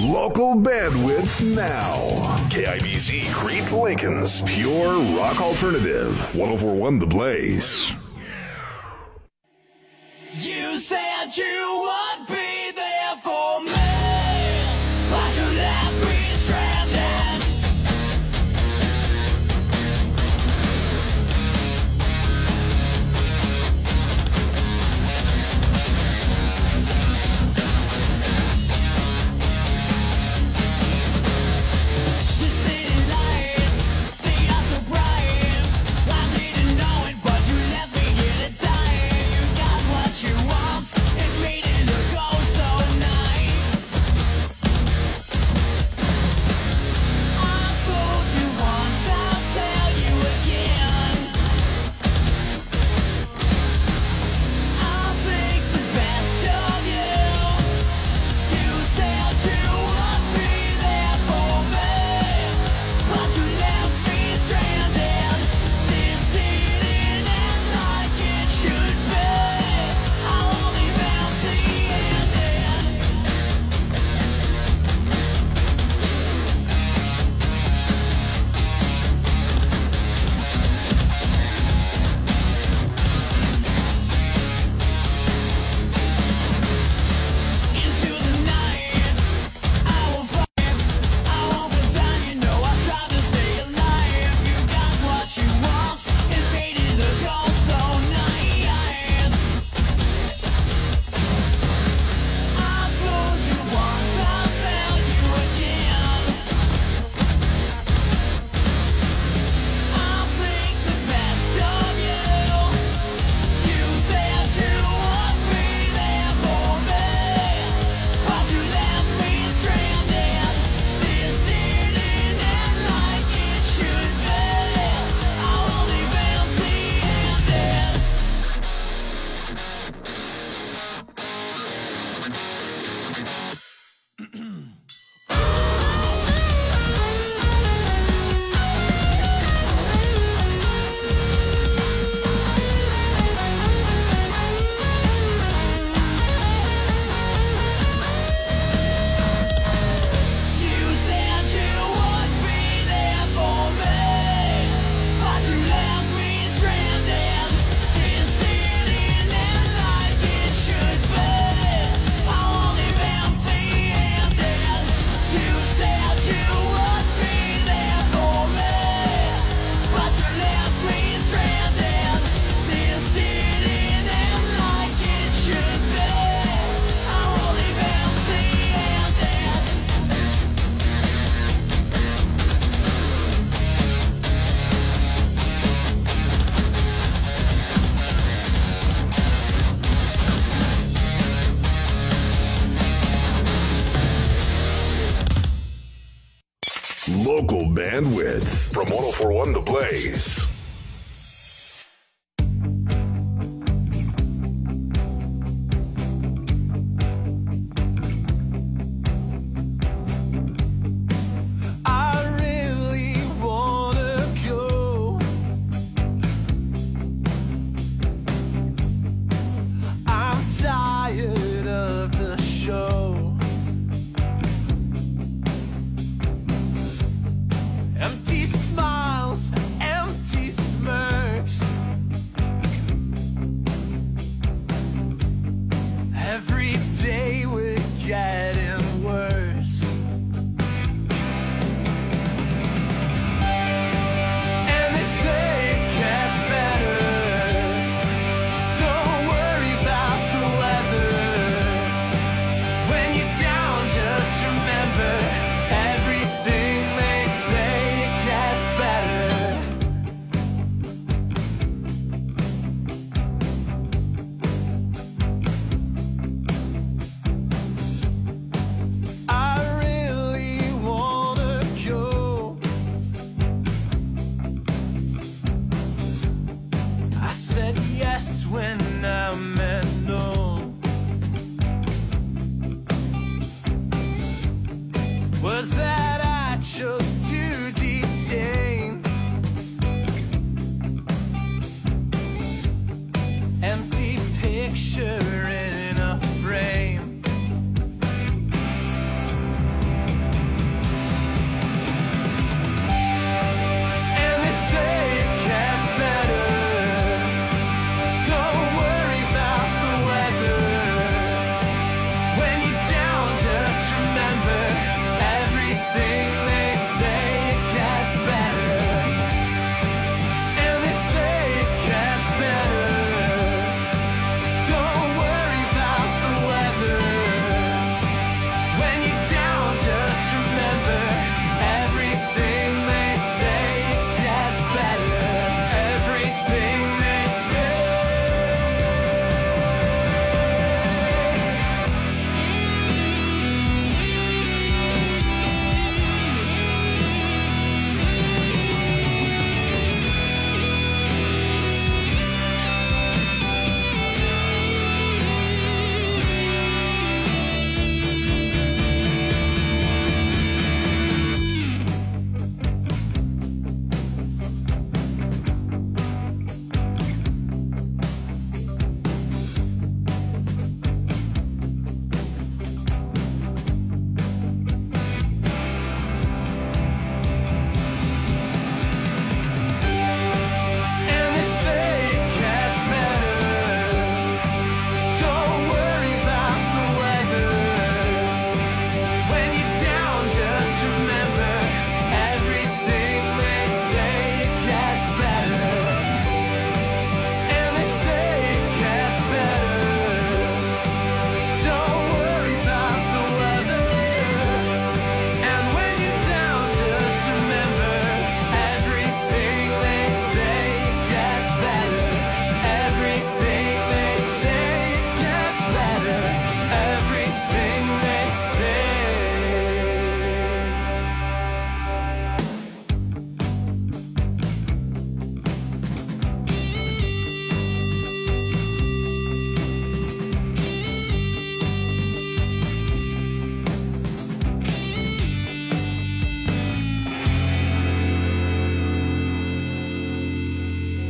Local bandwidth now. KIBZ Crete Lincoln's Pure Rock Alternative. 1041 The Blaze. You said you would be there for 1041 The Blaze.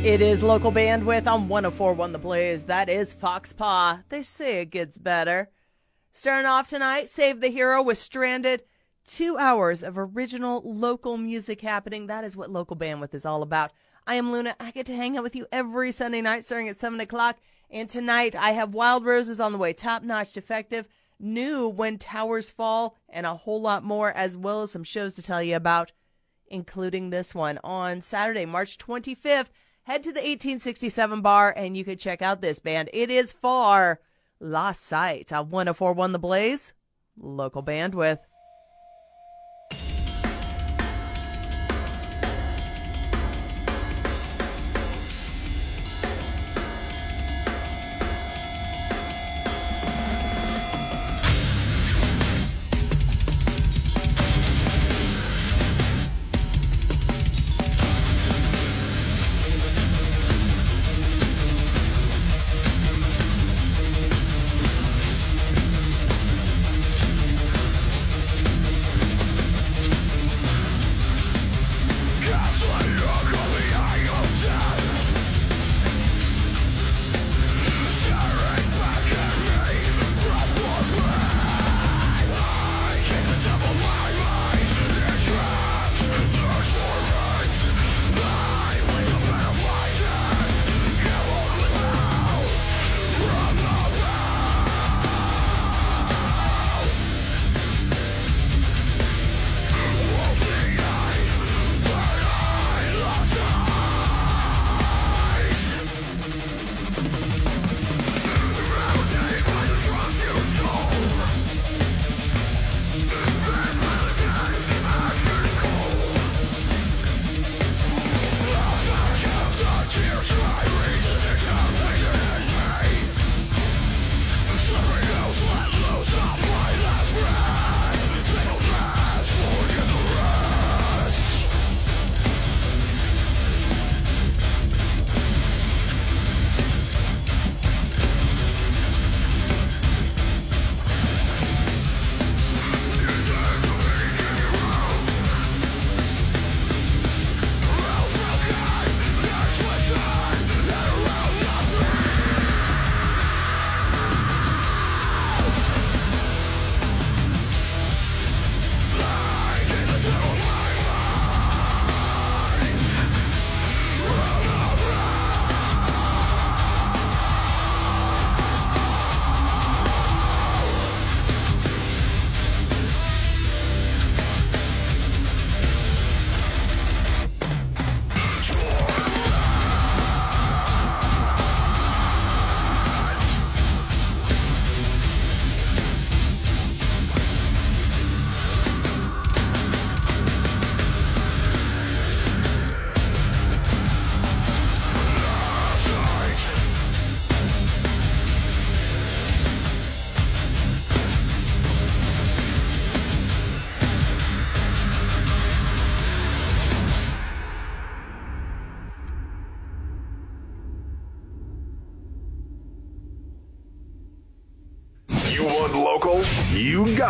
It is local bandwidth on 1041 The Blaze. That is Fox Paw. They say it gets better. Starting off tonight, Save the Hero with Stranded. Two hours of original local music happening. That is what local bandwidth is all about. I am Luna. I get to hang out with you every Sunday night starting at 7 o'clock. And tonight I have Wild Roses on the way, top notch defective, new When Towers Fall, and a whole lot more, as well as some shows to tell you about, including this one on Saturday, March 25th head to the 1867 bar and you can check out this band. It is for Lost Sight on 1041 The Blaze, local bandwidth.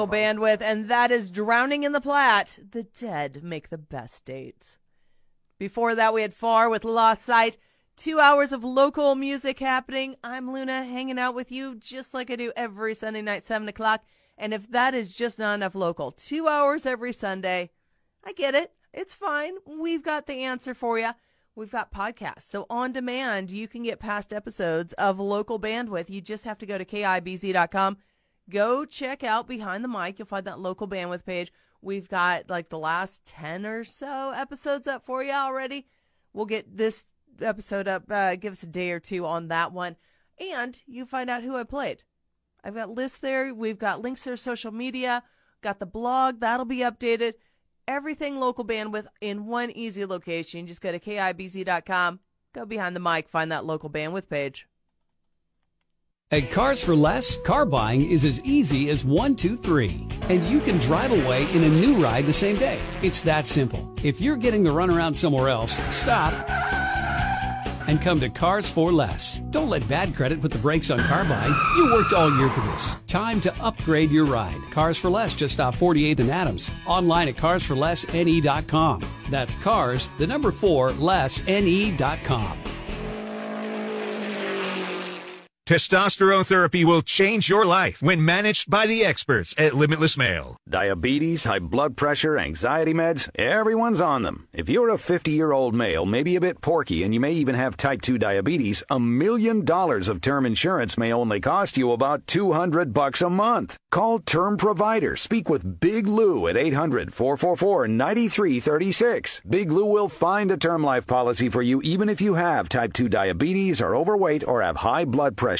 Local bandwidth, and that is Drowning in the Platte. The dead make the best dates. Before that, we had Far with Lost Sight. Two hours of local music happening. I'm Luna hanging out with you just like I do every Sunday night, 7 o'clock. And if that is just not enough local, two hours every Sunday, I get it. It's fine. We've got the answer for you. We've got podcasts. So on demand, you can get past episodes of local bandwidth. You just have to go to KIBZ.com. Go check out Behind the Mic. You'll find that local bandwidth page. We've got like the last 10 or so episodes up for you already. We'll get this episode up. Uh, give us a day or two on that one. And you find out who I played. I've got lists there. We've got links to our social media, got the blog. That'll be updated. Everything local bandwidth in one easy location. Just go to KIBZ.com, go behind the mic, find that local bandwidth page. At Cars for Less, car buying is as easy as one, two, three. And you can drive away in a new ride the same day. It's that simple. If you're getting the runaround somewhere else, stop and come to Cars for Less. Don't let bad credit put the brakes on car buying. You worked all year for this. Time to upgrade your ride. Cars for Less just off 48th and Adams. Online at carsforlessne.com. That's cars, the number four, less, lessne.com. Testosterone therapy will change your life when managed by the experts at Limitless Male. Diabetes, high blood pressure, anxiety meds, everyone's on them. If you're a 50 year old male, maybe a bit porky, and you may even have type 2 diabetes, a million dollars of term insurance may only cost you about 200 bucks a month. Call Term Provider. Speak with Big Lou at 800 444 9336. Big Lou will find a term life policy for you even if you have type 2 diabetes, are overweight, or have high blood pressure.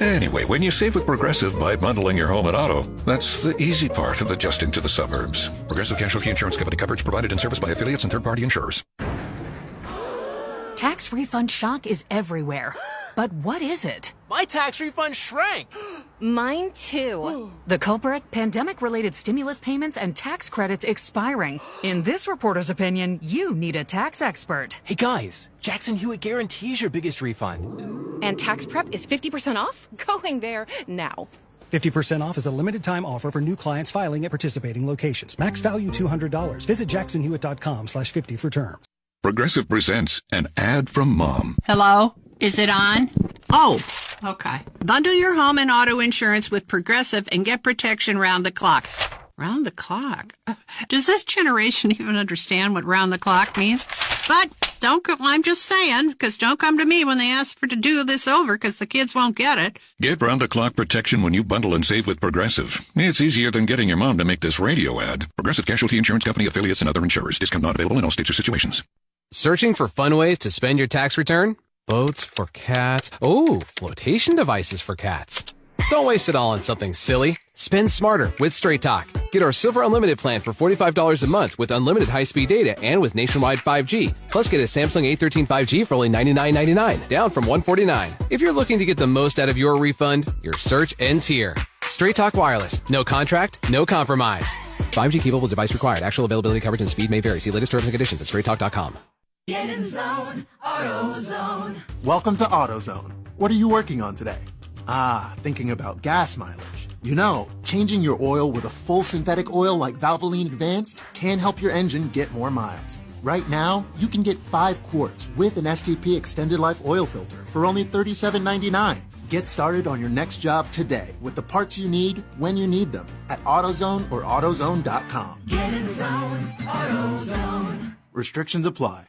Anyway, when you save with Progressive by bundling your home and auto, that's the easy part of adjusting to the suburbs. Progressive Casualty Insurance Company coverage provided and serviced by affiliates and third party insurers. Tax refund shock is everywhere. But what is it? My tax refund shrank. Mine too. The culprit? Pandemic related stimulus payments and tax credits expiring. In this reporter's opinion, you need a tax expert. Hey guys, Jackson Hewitt guarantees your biggest refund. And tax prep is 50% off? Going there now. 50% off is a limited time offer for new clients filing at participating locations. Max value $200. Visit jacksonhewitt.com slash 50 for terms. Progressive presents an ad from mom. Hello? Is it on? Oh, okay. Bundle your home and auto insurance with Progressive and get protection round the clock. Round the clock? Does this generation even understand what round the clock means? But don't go, I'm just saying, because don't come to me when they ask for to do this over, because the kids won't get it. Get round the clock protection when you bundle and save with Progressive. It's easier than getting your mom to make this radio ad. Progressive Casualty Insurance Company affiliates and other insurers. Discount not available in all states or situations. Searching for fun ways to spend your tax return? Boats for cats. Oh, flotation devices for cats. Don't waste it all on something silly. Spend smarter with Straight Talk. Get our Silver Unlimited plan for $45 a month with unlimited high-speed data and with nationwide 5G. Plus get a Samsung A13 5G for only $99.99, down from 149. If you're looking to get the most out of your refund, your search ends here. Straight Talk Wireless. No contract, no compromise. 5G capable device required. Actual availability, coverage, and speed may vary. See latest terms and conditions at straighttalk.com. Get in zone, AutoZone. Welcome to AutoZone. What are you working on today? Ah, thinking about gas mileage. You know, changing your oil with a full synthetic oil like Valvoline Advanced can help your engine get more miles. Right now, you can get 5 quarts with an STP extended life oil filter for only $37.99. Get started on your next job today with the parts you need when you need them at AutoZone or AutoZone.com. Get in zone, AutoZone. Restrictions apply.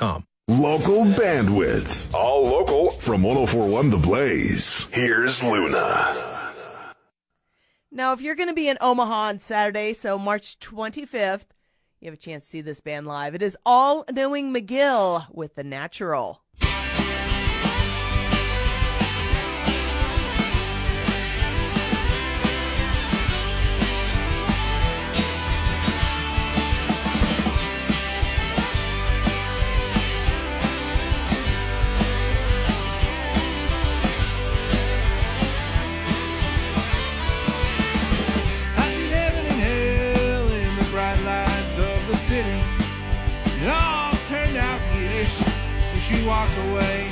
Local bandwidth. All local from 1041 The Blaze. Here's Luna. Now, if you're going to be in Omaha on Saturday, so March 25th, you have a chance to see this band live. It is All Knowing McGill with The Natural. Walked away.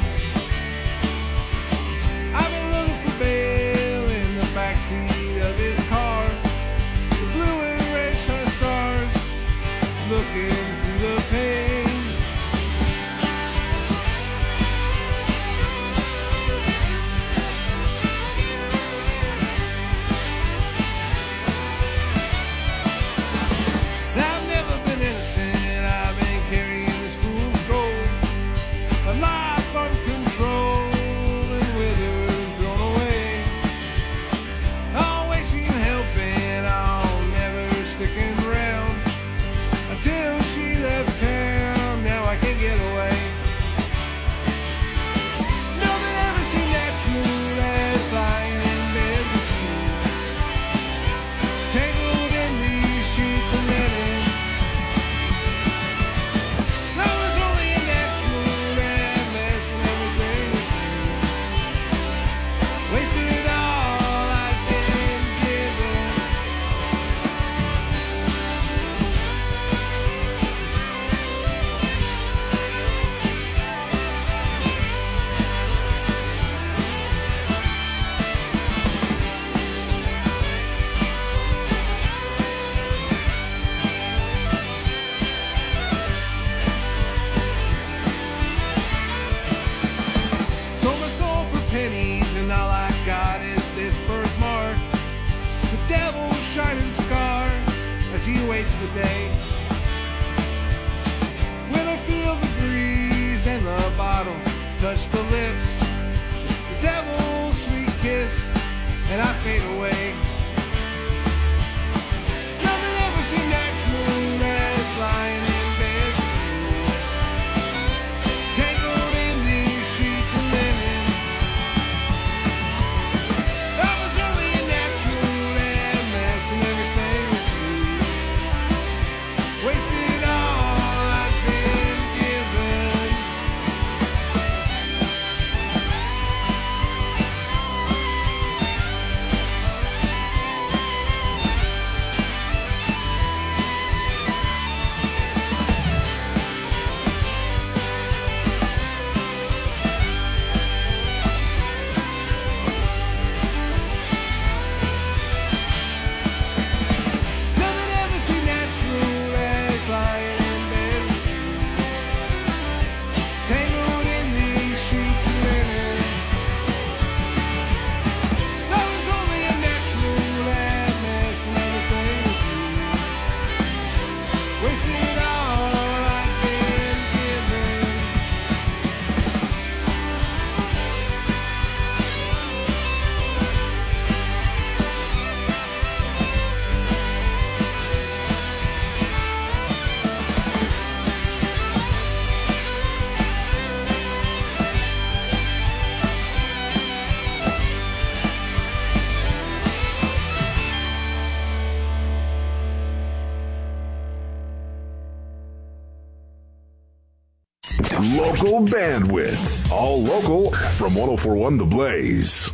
Bandwidth. All local from 1041 The Blaze.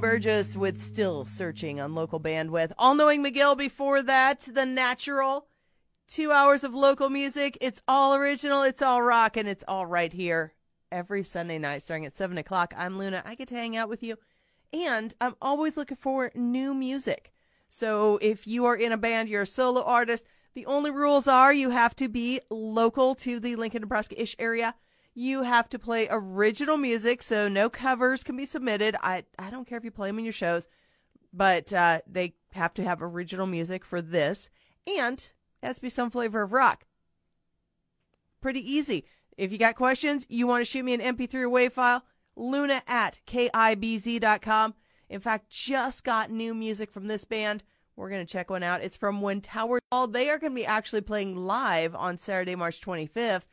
Burgess mm-hmm. with Still Searching on local bandwidth. All Knowing McGill before that, The Natural. Two hours of local music. It's all original, it's all rock, and it's all right here every Sunday night starting at 7 o'clock. I'm Luna. I get to hang out with you. And I'm always looking for new music. So if you are in a band, you're a solo artist, the only rules are you have to be local to the Lincoln, Nebraska ish area. You have to play original music, so no covers can be submitted. I, I don't care if you play them in your shows, but uh, they have to have original music for this. And it has to be some flavor of rock. Pretty easy. If you got questions, you want to shoot me an MP3 or WAV file, luna at kibz.com. In fact, just got new music from this band. We're going to check one out. It's from When Towers Fall. They are going to be actually playing live on Saturday, March 25th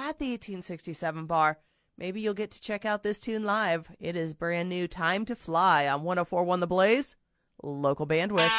at the 1867 bar. Maybe you'll get to check out this tune live. It is brand new Time to Fly on 1041 The Blaze, local bandwidth.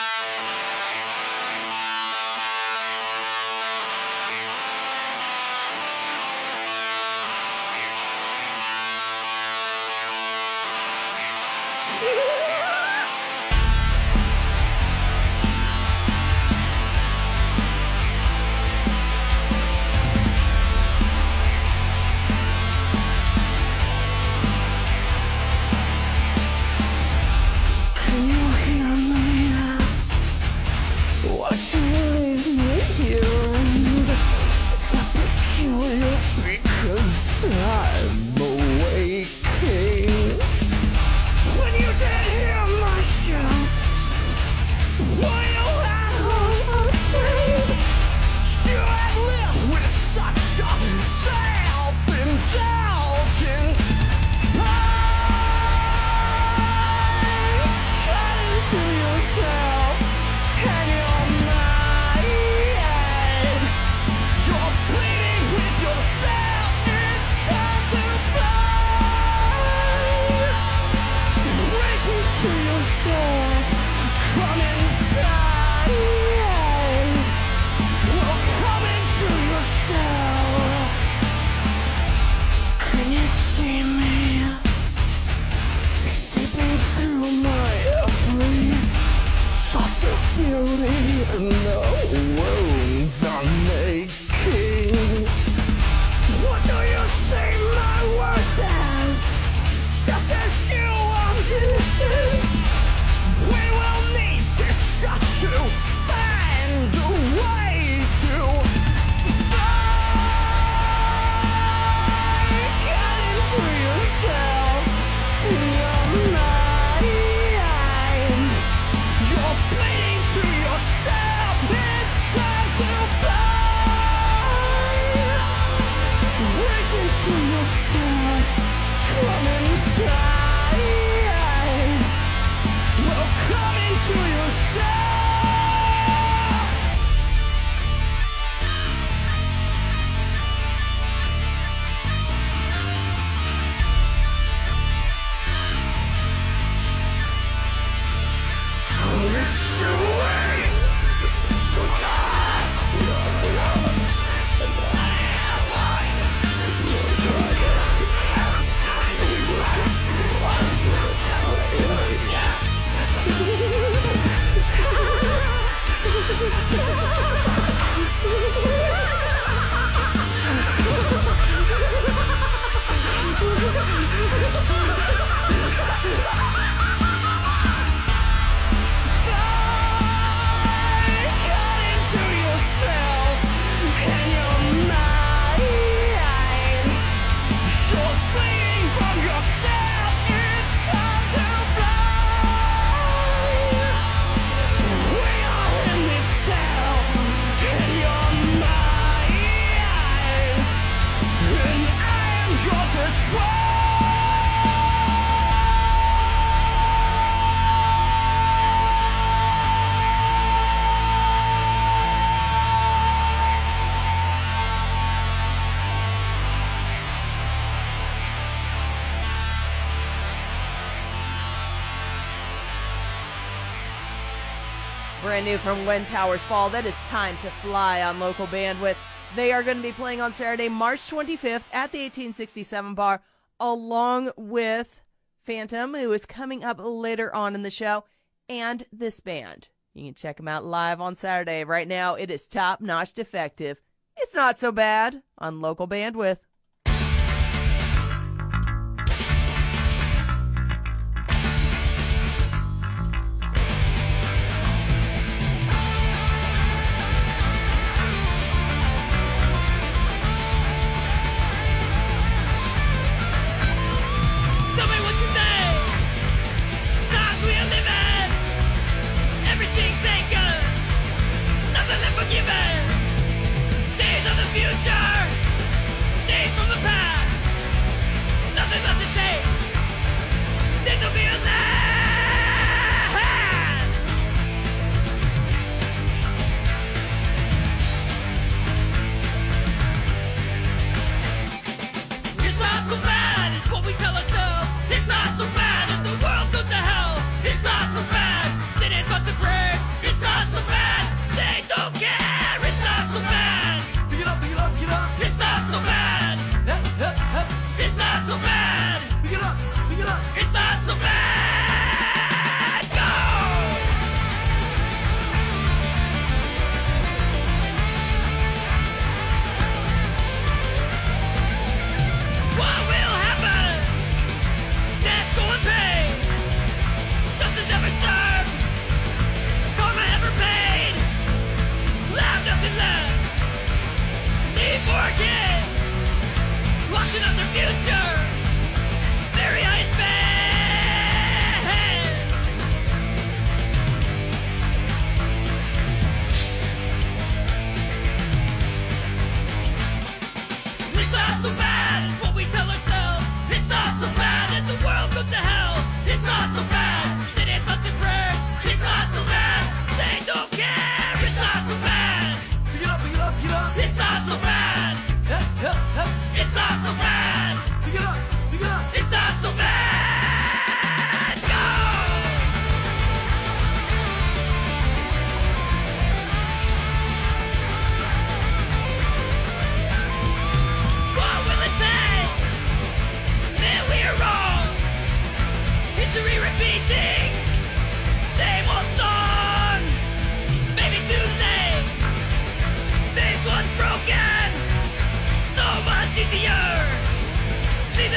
from When Towers Fall. That is Time to Fly on local bandwidth. They are going to be playing on Saturday, March 25th at the 1867 bar, along with Phantom, who is coming up later on in the show, and this band. You can check them out live on Saturday. Right now, it is top notch defective. It's not so bad on local bandwidth.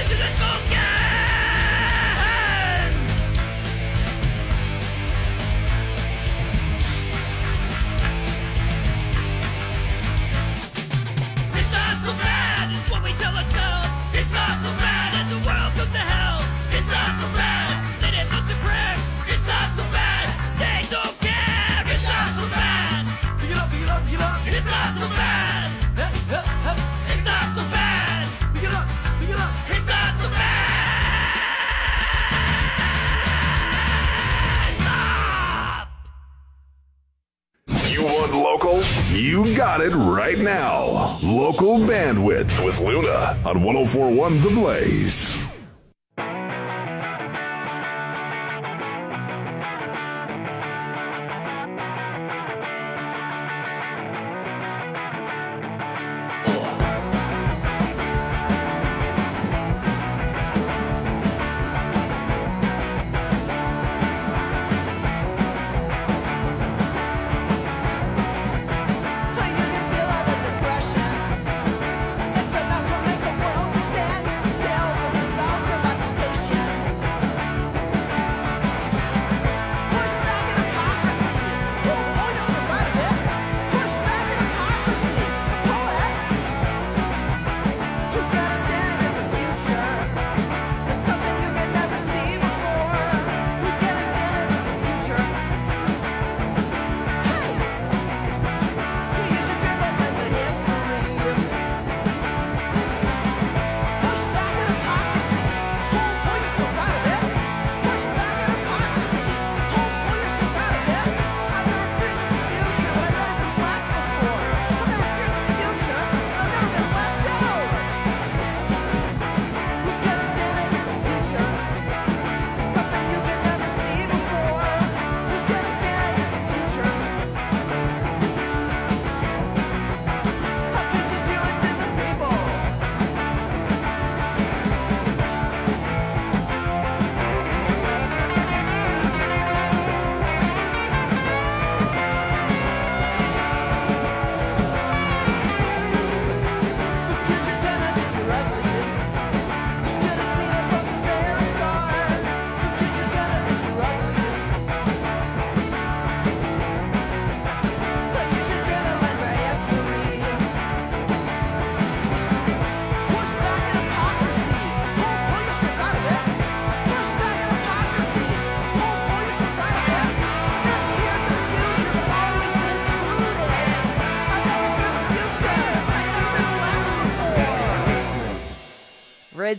president Volker! on 1041 The Blaze.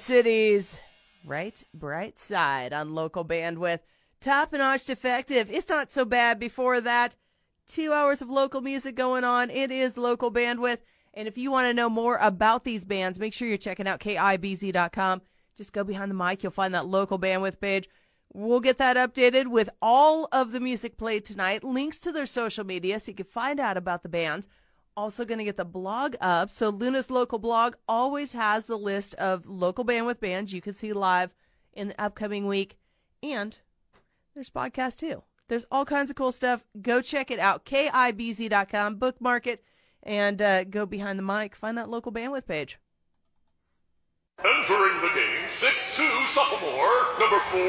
City's right bright side on local bandwidth. Top notch defective. It's not so bad before that. Two hours of local music going on. It is local bandwidth. And if you want to know more about these bands, make sure you're checking out KIBZ.com. Just go behind the mic. You'll find that local bandwidth page. We'll get that updated with all of the music played tonight, links to their social media so you can find out about the bands. Also, going to get the blog up. So, Luna's local blog always has the list of local bandwidth bands you can see live in the upcoming week. And there's podcast too. There's all kinds of cool stuff. Go check it out. KIBZ.com, bookmark it, and uh, go behind the mic. Find that local bandwidth page. Entering the game, six-two sophomore, number 4,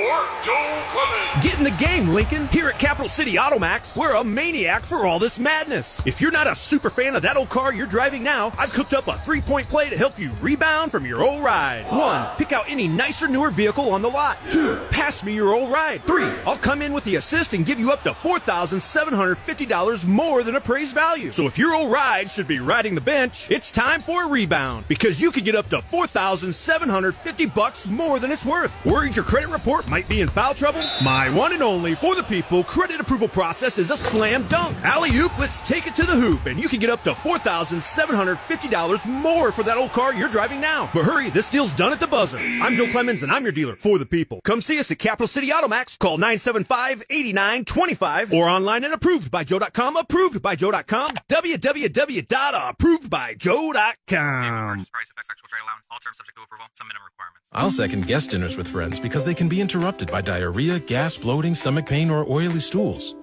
Joe Clemens. Get in the game, Lincoln. Here at Capital City Automax, we're a maniac for all this madness. If you're not a super fan of that old car you're driving now, I've cooked up a three point play to help you rebound from your old ride. One, pick out any nicer, newer vehicle on the lot. Two, pass me your old ride. Three, I'll come in with the assist and give you up to $4,750 more than appraised value. So if your old ride should be riding the bench, it's time for a rebound because you could get up to 4750 bucks more than it's worth. Worried your credit report might be in foul trouble? My one and only for the people credit approval process is a slam dunk. Alley oop, let's take it to the hoop, and you can get up to $4,750 more for that old car you're driving now. But hurry, this deal's done at the buzzer. I'm Joe Clemens, and I'm your dealer for the people. Come see us at Capital City Automax. Call 975-8925 or online at approvedbyjoe.com. Approvedbyjoe.com. www.approvedbyjoe.com. Price affects actual trade allowance. All terms subject to approval. Some minimum requirements. I'll second guest dinners with friends because they can be interrupted by diarrhea, gas, bloating, stomach pain, or oily stools.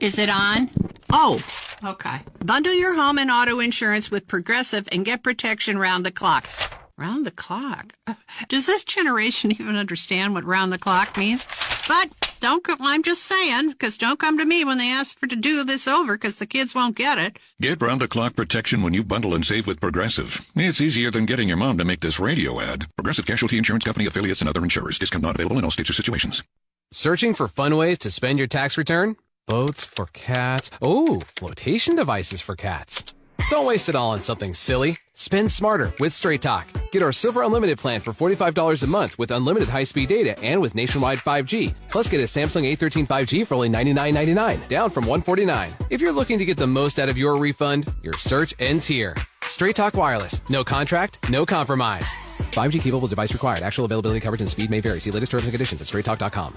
Is it on? Oh, okay. Bundle your home and auto insurance with Progressive and get protection round the clock. Round the clock? Does this generation even understand what round the clock means? But don't go, I'm just saying, because don't come to me when they ask for to do this over, because the kids won't get it. Get round the clock protection when you bundle and save with Progressive. It's easier than getting your mom to make this radio ad. Progressive Casualty Insurance Company affiliates and other insurers. Discount not available in all states or situations. Searching for fun ways to spend your tax return? Boats for cats. Oh, flotation devices for cats. Don't waste it all on something silly. Spend smarter with Straight Talk. Get our Silver Unlimited plan for $45 a month with unlimited high-speed data and with nationwide 5G. Plus get a Samsung A13 5G for only $99.99, down from 149. If you're looking to get the most out of your refund, your search ends here. Straight Talk Wireless. No contract, no compromise. 5G capable device required. Actual availability, coverage, and speed may vary. See latest terms and conditions at straighttalk.com.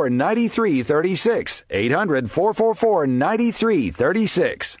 9336. 800 444 9336.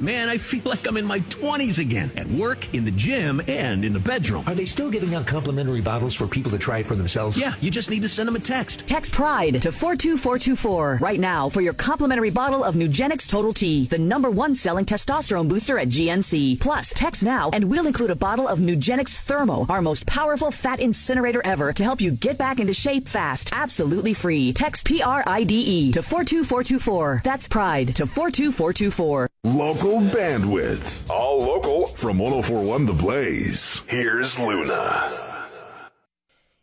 Man, I feel like I'm in my 20s again. At work, in the gym, and in the bedroom. Are they still giving out complimentary bottles for people to try it for themselves? Yeah, you just need to send them a text. Text PRIDE to 42424 right now for your complimentary bottle of Nugenix Total T, the number one selling testosterone booster at GNC. Plus, text now and we'll include a bottle of Nugenix Thermo, our most powerful fat incinerator ever to help you get back into shape fast, absolutely free. Text PRIDE E to 42424. That's PRIDE to 42424. Local bandwidth. All local from 1041 The Blaze. Here's Luna.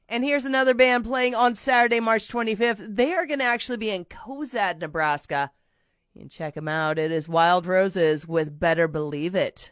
And here's another band playing on Saturday, March 25th. They are going to actually be in Cozad, Nebraska. You can check them out. It is Wild Roses with Better Believe It.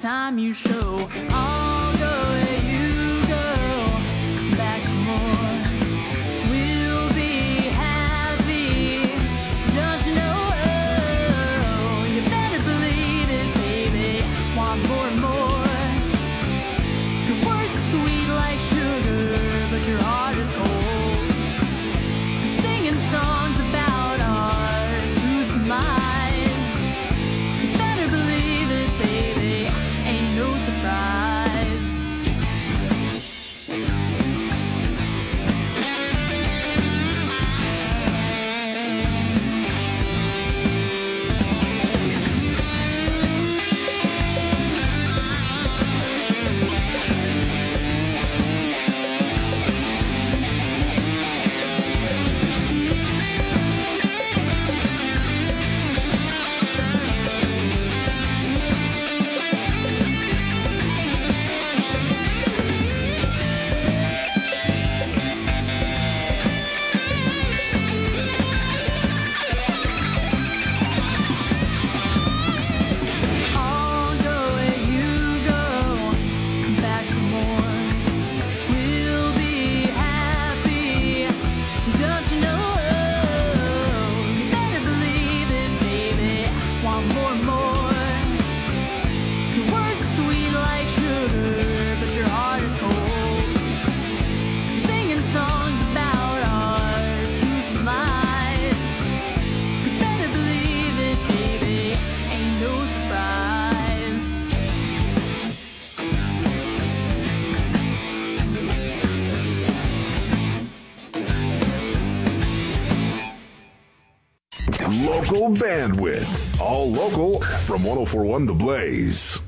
time you show. I'll Bandwidth. All local from 1041 The Blaze.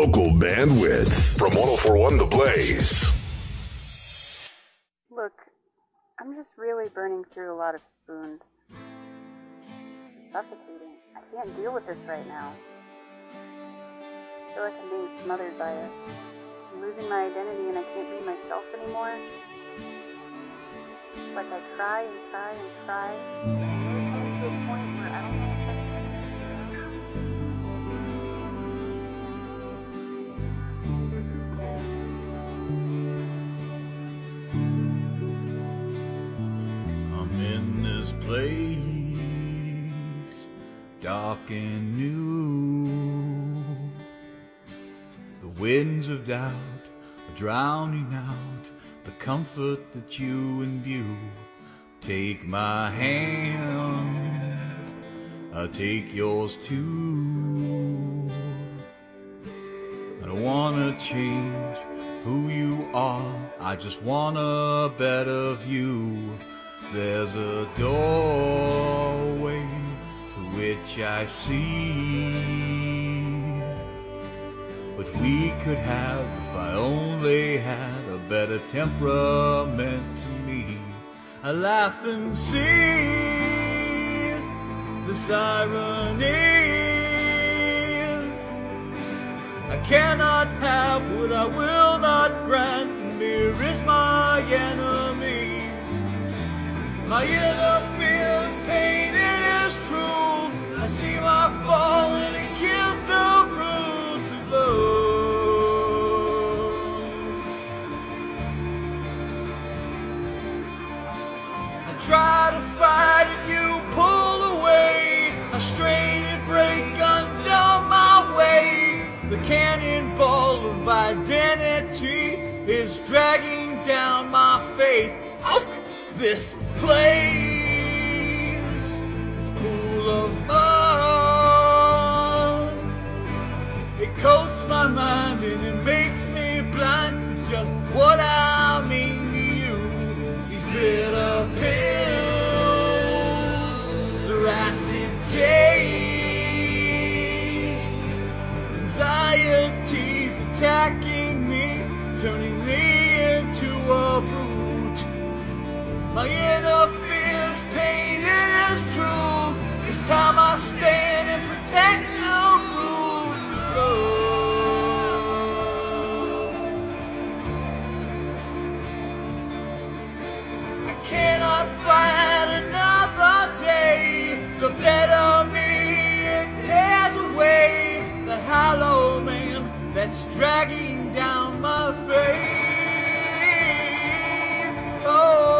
Local bandwidth from 1041 The Blaze. Look, I'm just really burning through a lot of spoons. Suffocating. I can't deal with this right now. I feel like I'm being smothered by it. I'm losing my identity and I can't be myself anymore. Like I try and try and try. And new. The winds of doubt are drowning out the comfort that you imbue. Take my hand, I'll take yours too. I don't wanna change who you are, I just want a better view. There's a doorway which I see what we could have if I only had a better temperament to me. I laugh and see this irony. I cannot have what I will not grant, and is my enemy. My inner fears pain, fall and it kills the roots of love. I try to fight and you pull away. I strain and break under my weight. The cannonball of identity is dragging down my faith. Off this place, my mind and it makes me blind just what I mean to you. These bitter pills, their acid taste, anxiety's attacking me, turning me into a brute. My inner The better me it tears away the hollow man that's dragging down my face. Oh.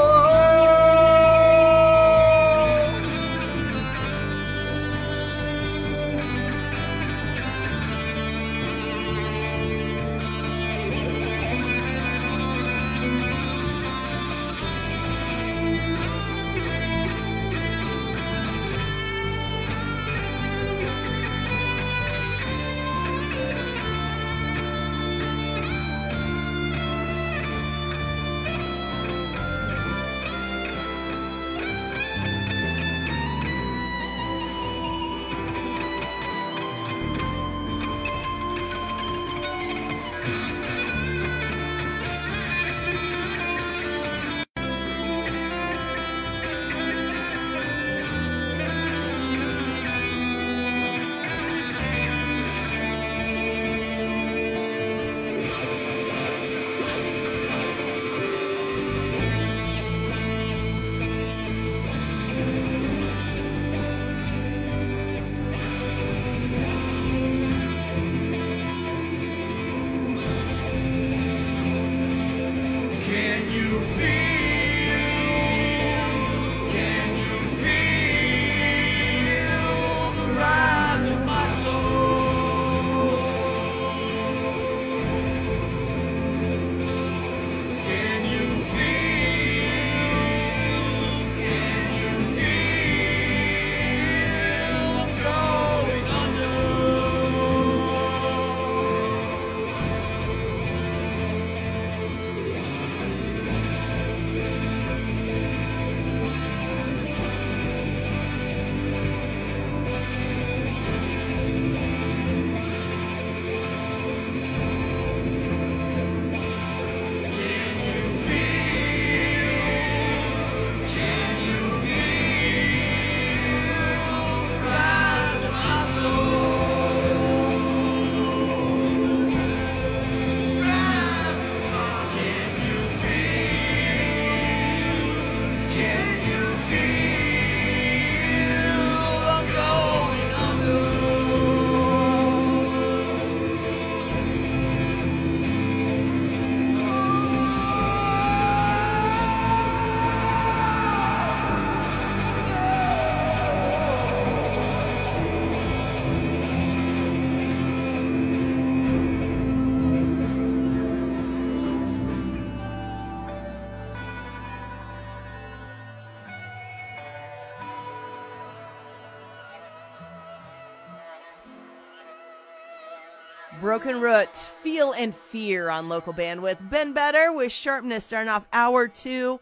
Broken Root, Feel and Fear on local bandwidth. Ben Better with Sharpness starting off hour two.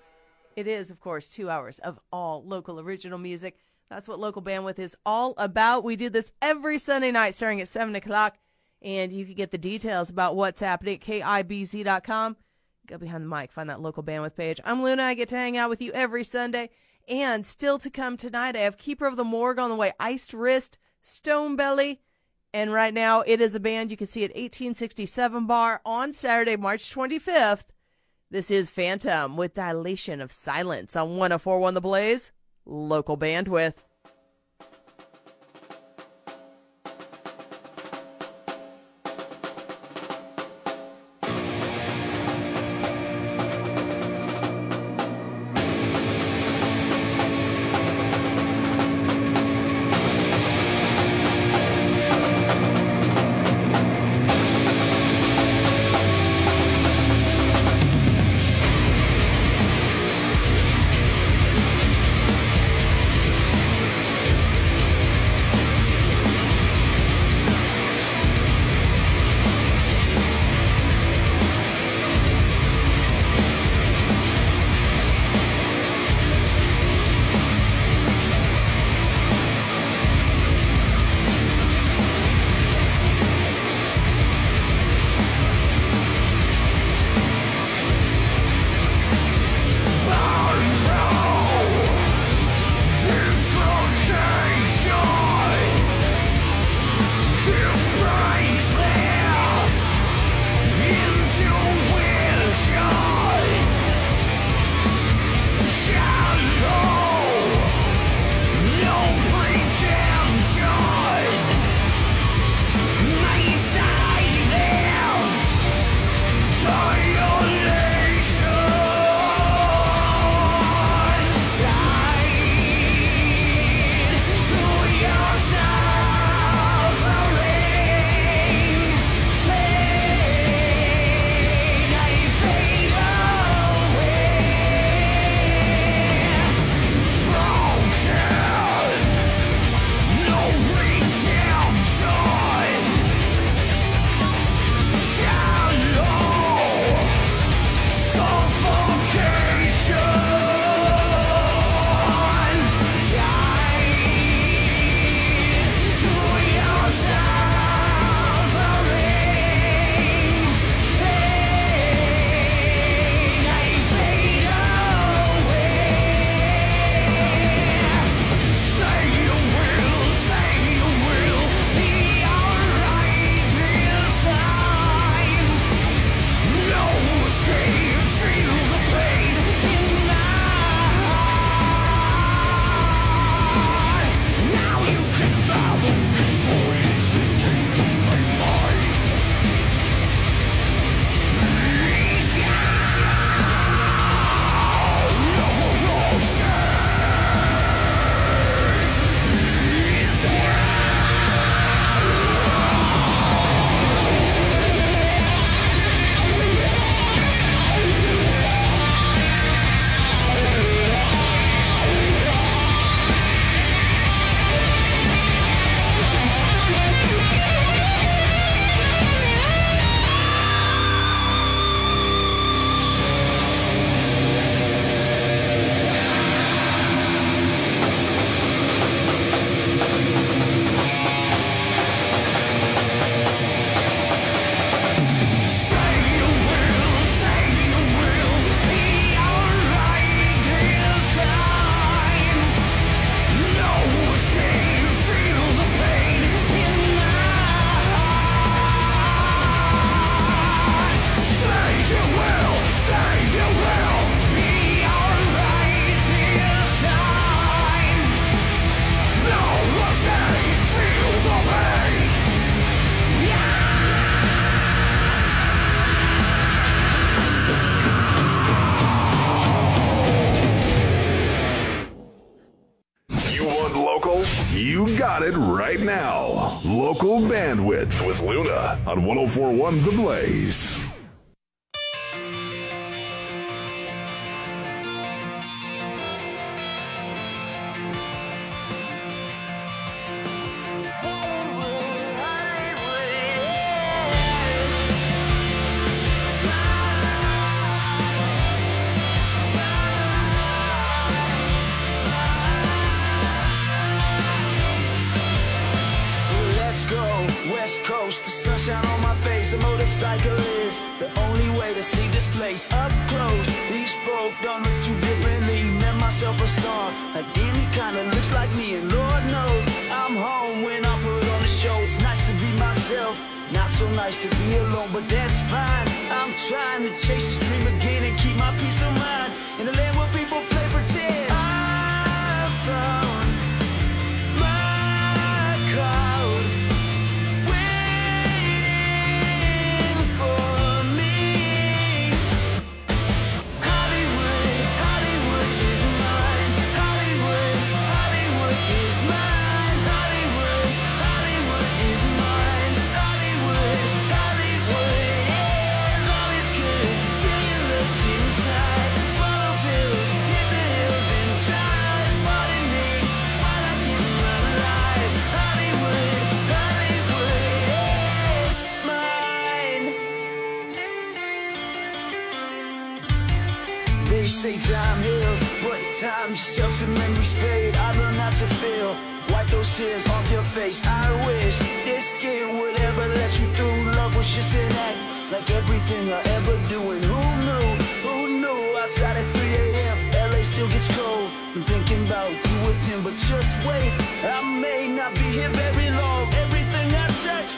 It is, of course, two hours of all local original music. That's what local bandwidth is all about. We do this every Sunday night starting at 7 o'clock, and you can get the details about what's happening at KIBZ.com. Go behind the mic, find that local bandwidth page. I'm Luna. I get to hang out with you every Sunday. And still to come tonight, I have Keeper of the Morgue on the way, Iced Wrist, Stone Belly, and right now, it is a band you can see at 1867 Bar on Saturday, March 25th. This is Phantom with Dilation of Silence on 1041 The Blaze, local bandwidth. 1041 The Blaze. Up close. These folk don't look too differently. Met myself a star, a demon kinda looks like me, and Lord knows I'm home when I put on the show. It's nice to be myself, not so nice to be alone, but that's fine. I'm trying to chase this dream again and keep my peace of mind in a land where people play pretend. I found time just helps the memories fade. I learned not to feel. Wipe those tears off your face. I wish this skin would ever let you through. Love was just an act, like everything I ever do. And who knew? Who knew? Outside at 3 a.m., LA still gets cold. I'm thinking about you with him, but just wait. I may not be here very long. Everything I touch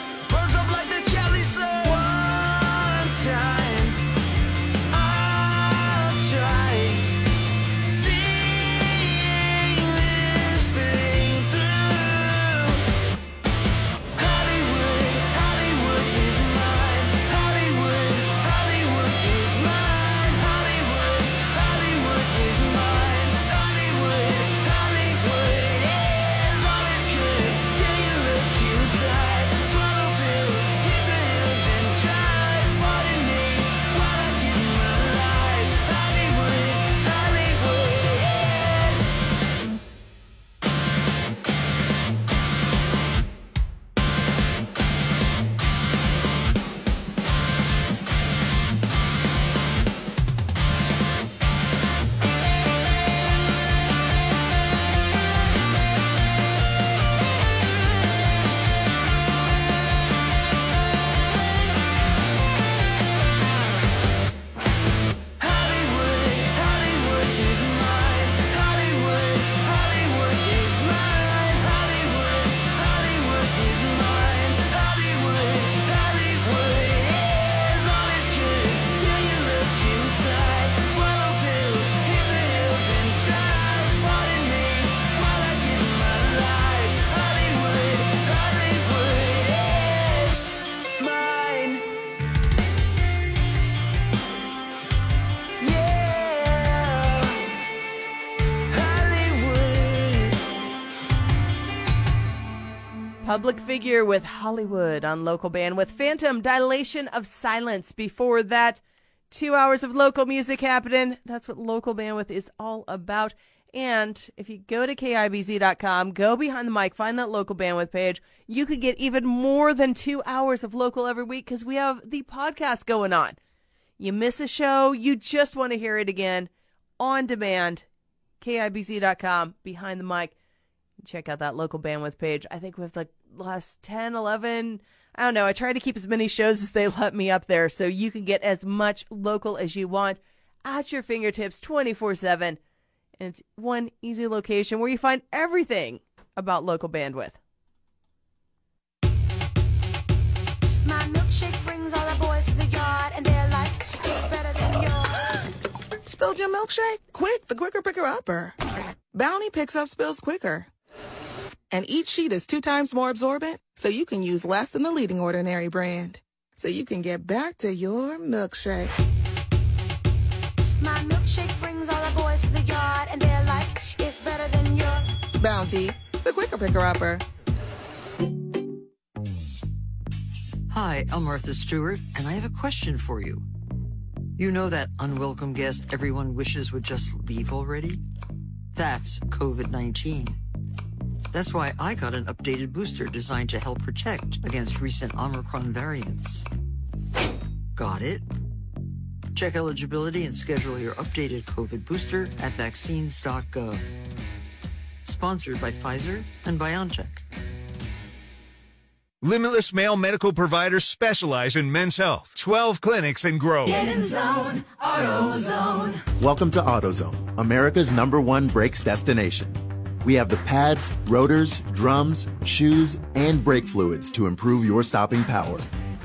Public figure with Hollywood on local bandwidth. Phantom Dilation of Silence. Before that, two hours of local music happening. That's what local bandwidth is all about. And if you go to KIBZ.com, go behind the mic, find that local bandwidth page, you could get even more than two hours of local every week because we have the podcast going on. You miss a show, you just want to hear it again on demand. KIBZ.com, behind the mic. Check out that local bandwidth page. I think we have like last 10, 11. I don't know. I try to keep as many shows as they let me up there so you can get as much local as you want at your fingertips 24 7. And it's one easy location where you find everything about local bandwidth. My milkshake brings all the boys to the yard, and they're like, it's better than yours. Spilled your milkshake? Quick, the quicker picker upper. Bounty picks up spills quicker. And each sheet is two times more absorbent, so you can use less than the leading ordinary brand. So you can get back to your milkshake. My milkshake brings all the boys to the yard, and they're like, it's better than yours. Bounty, the quicker picker upper. Hi, I'm Martha Stewart, and I have a question for you. You know that unwelcome guest everyone wishes would just leave already? That's COVID 19. That's why I got an updated booster designed to help protect against recent Omicron variants. Got it? Check eligibility and schedule your updated COVID booster at vaccines.gov. Sponsored by Pfizer and BioNTech. Limitless Male Medical Providers specialize in men's health. 12 clinics in Grove. Get in zone, AutoZone. Welcome to AutoZone, America's number one brakes destination. We have the pads, rotors, drums, shoes, and brake fluids to improve your stopping power.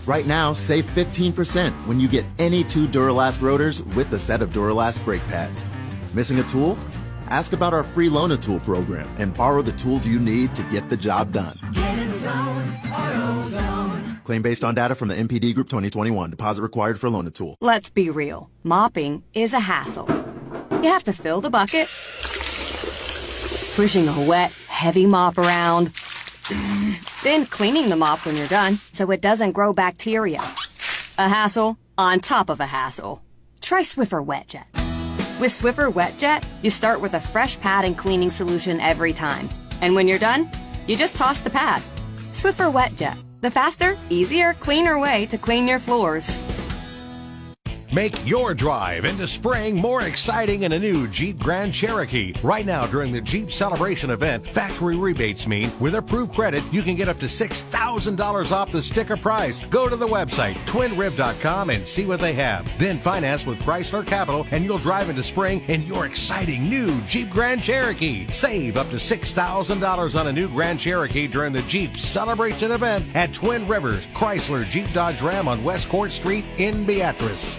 Right now, save 15% when you get any two Duralast rotors with a set of Duralast brake pads. Missing a tool? Ask about our free Loan a Tool program and borrow the tools you need to get the job done. Zone, Claim based on data from the NPD Group 2021. Deposit required for Loan a Tool. Let's be real. Mopping is a hassle. You have to fill the bucket, pushing a wet, heavy mop around, then cleaning the mop when you're done so it doesn't grow bacteria. A hassle on top of a hassle. Try Swiffer Wet Jet. With Swiffer Wet Jet, you start with a fresh pad and cleaning solution every time. And when you're done, you just toss the pad. Swiffer Wet Jet, the faster, easier, cleaner way to clean your floors. Make your drive into spring more exciting in a new Jeep Grand Cherokee. Right now, during the Jeep Celebration event, factory rebates mean with approved credit, you can get up to $6,000 off the sticker price. Go to the website, twinrib.com, and see what they have. Then finance with Chrysler Capital, and you'll drive into spring in your exciting new Jeep Grand Cherokee. Save up to $6,000 on a new Grand Cherokee during the Jeep Celebration event at Twin Rivers Chrysler Jeep Dodge Ram on West Court Street in Beatrice.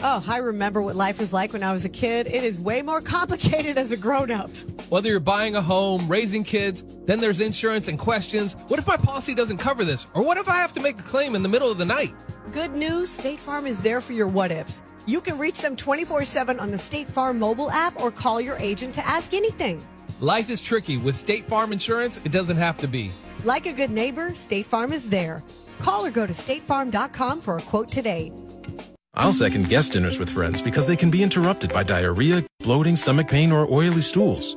Oh, I remember what life was like when I was a kid. It is way more complicated as a grown up. Whether you're buying a home, raising kids, then there's insurance and questions. What if my policy doesn't cover this? Or what if I have to make a claim in the middle of the night? Good news State Farm is there for your what ifs. You can reach them 24 7 on the State Farm mobile app or call your agent to ask anything. Life is tricky. With State Farm Insurance, it doesn't have to be. Like a good neighbor, State Farm is there. Call or go to statefarm.com for a quote today. I'll second guest dinners with friends because they can be interrupted by diarrhea, bloating, stomach pain, or oily stools.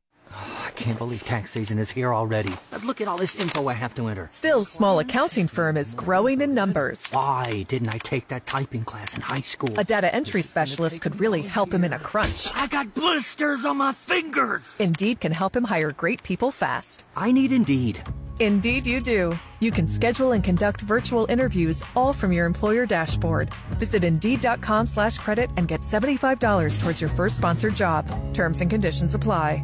I can't believe tax season is here already. But look at all this info I have to enter. Phil's small accounting firm is growing in numbers. Why didn't I take that typing class in high school? A data entry specialist could really help him in a crunch. I got blisters on my fingers. Indeed can help him hire great people fast. I need Indeed. Indeed, you do. You can schedule and conduct virtual interviews all from your employer dashboard. Visit Indeed.com slash credit and get $75 towards your first sponsored job. Terms and conditions apply.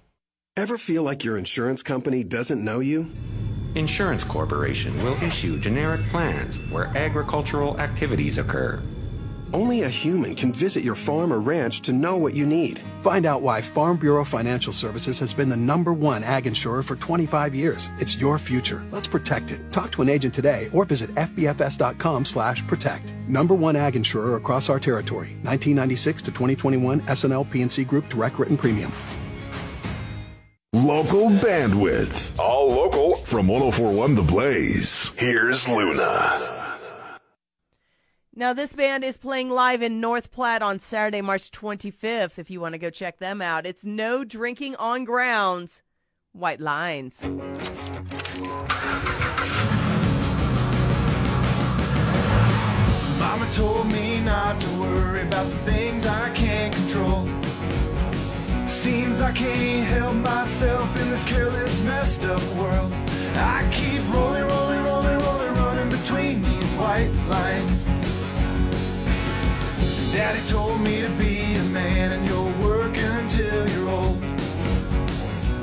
Ever feel like your insurance company doesn't know you? Insurance Corporation will issue generic plans where agricultural activities occur. Only a human can visit your farm or ranch to know what you need. Find out why Farm Bureau Financial Services has been the number one ag insurer for 25 years. It's your future. Let's protect it. Talk to an agent today or visit fbfs.com slash protect. Number one ag insurer across our territory. 1996 to 2021 SNL P&C Group Direct Written Premium. Local bandwidth. All local from 1041 The Blaze. Here's Luna. Now, this band is playing live in North Platte on Saturday, March 25th. If you want to go check them out, it's No Drinking on Grounds. White Lines. Mama told me not to worry about the things I can't control. Seems I can't help myself in this careless, messed up world. I keep rolling, rolling, rolling, rolling, running between these white lines. Daddy told me to be a man and you'll work until you're old.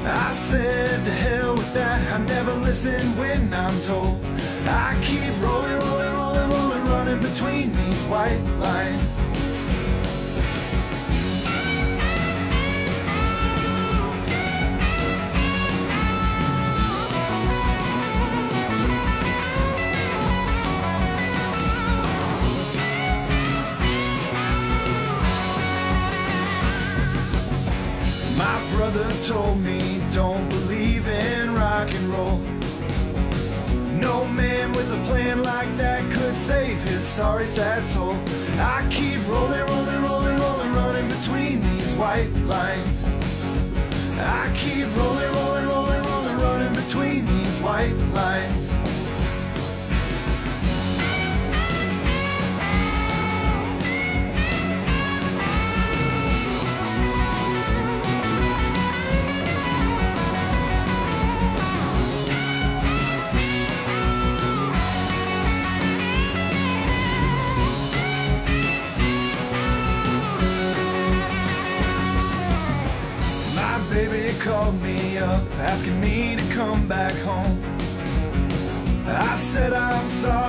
I said to hell with that, I never listen when I'm told. I keep rolling, rolling, rolling, rolling, running between these white lines. Told me don't believe in rock and roll. No man with a plan like that could save his sorry, sad soul. I keep rolling, rolling, rolling, rolling, running between these white lines. I keep rolling, rolling, rolling, rolling, running between these white lines. Asking me to come back home. I said I'm sorry,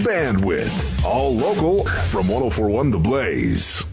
Bandwidth. All local from 1041 The Blaze.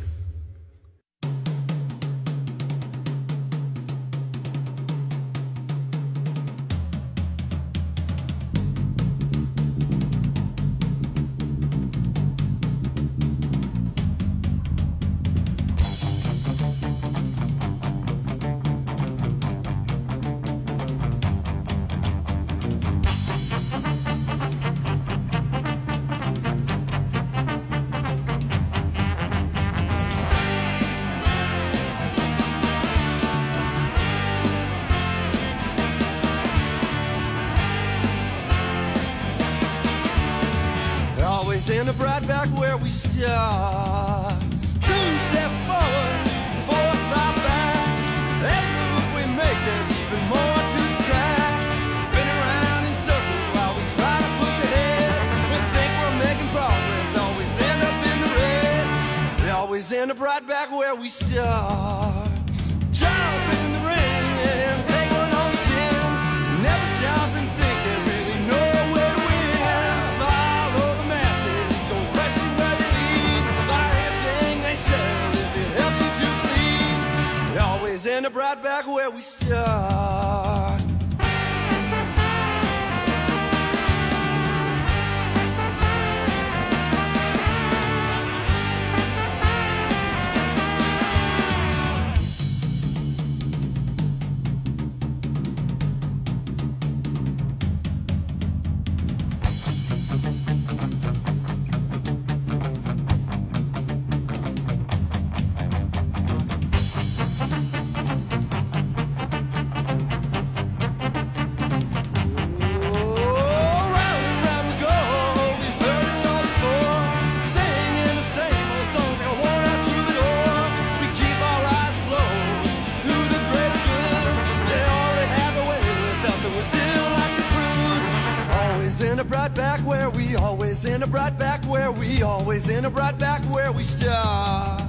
Right back where we always end up right back where we start.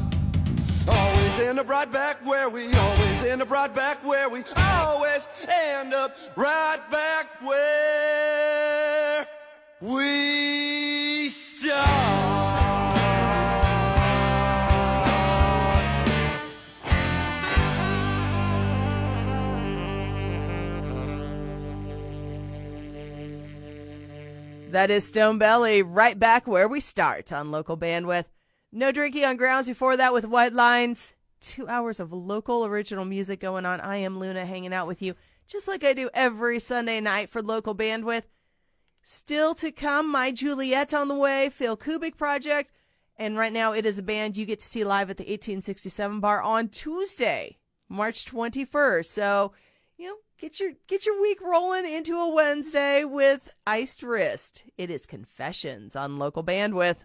Always end up right back where we always end up right back where we always end up right back where That is Stone Belly, right back where we start on local bandwidth. No drinking on grounds before that with White Lines. Two hours of local original music going on. I am Luna hanging out with you, just like I do every Sunday night for local bandwidth. Still to come, My Juliet on the way, Phil Kubik Project. And right now, it is a band you get to see live at the 1867 bar on Tuesday, March 21st. So, you know, get your get your week rolling into a Wednesday with iced wrist. It is Confessions on local bandwidth.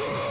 Ah!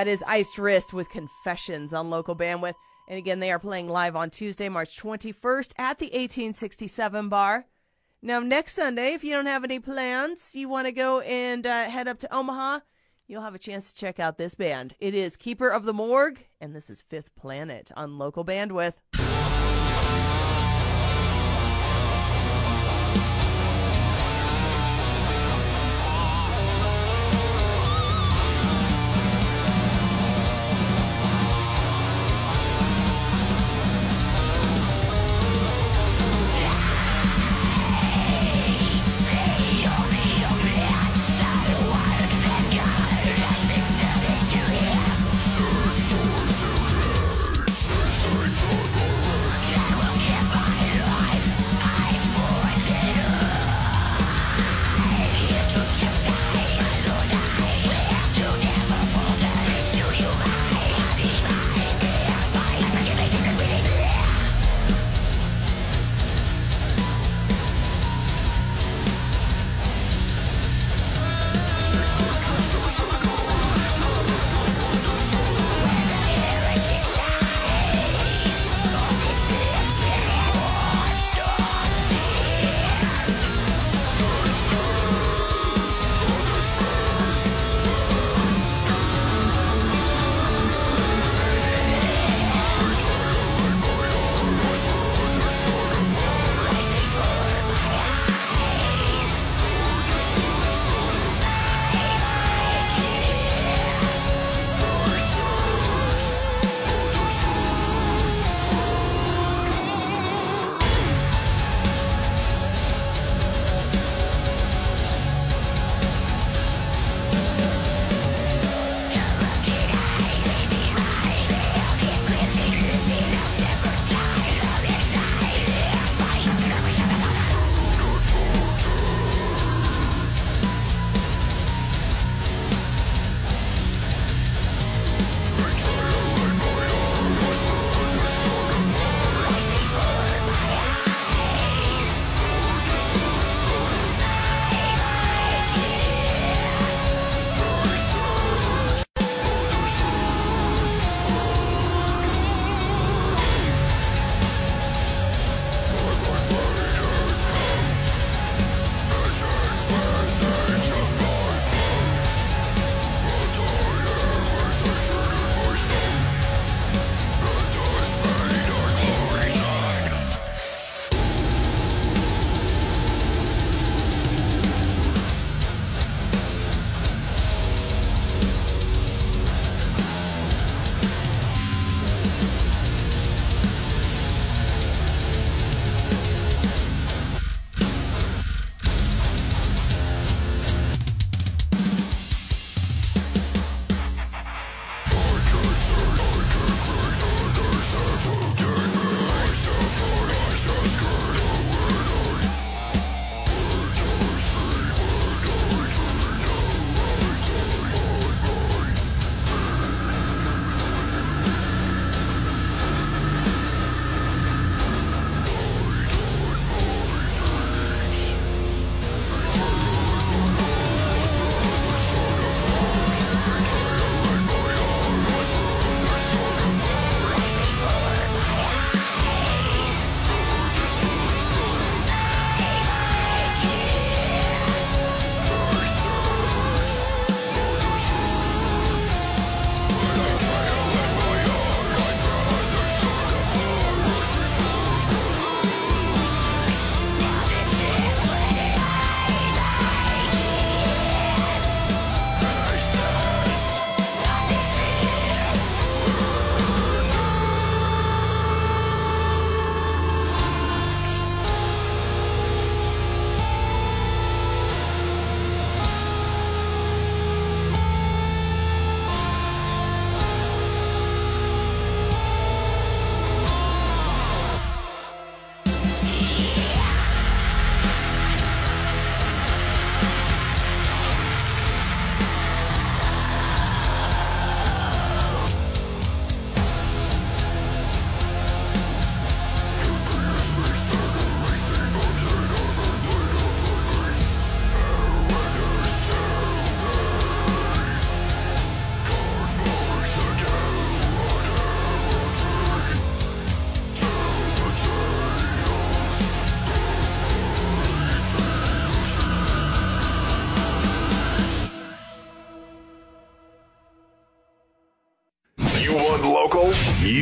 That is Iced Wrist with Confessions on local bandwidth. And again, they are playing live on Tuesday, March 21st at the 1867 bar. Now, next Sunday, if you don't have any plans, you want to go and uh, head up to Omaha, you'll have a chance to check out this band. It is Keeper of the Morgue, and this is Fifth Planet on local bandwidth.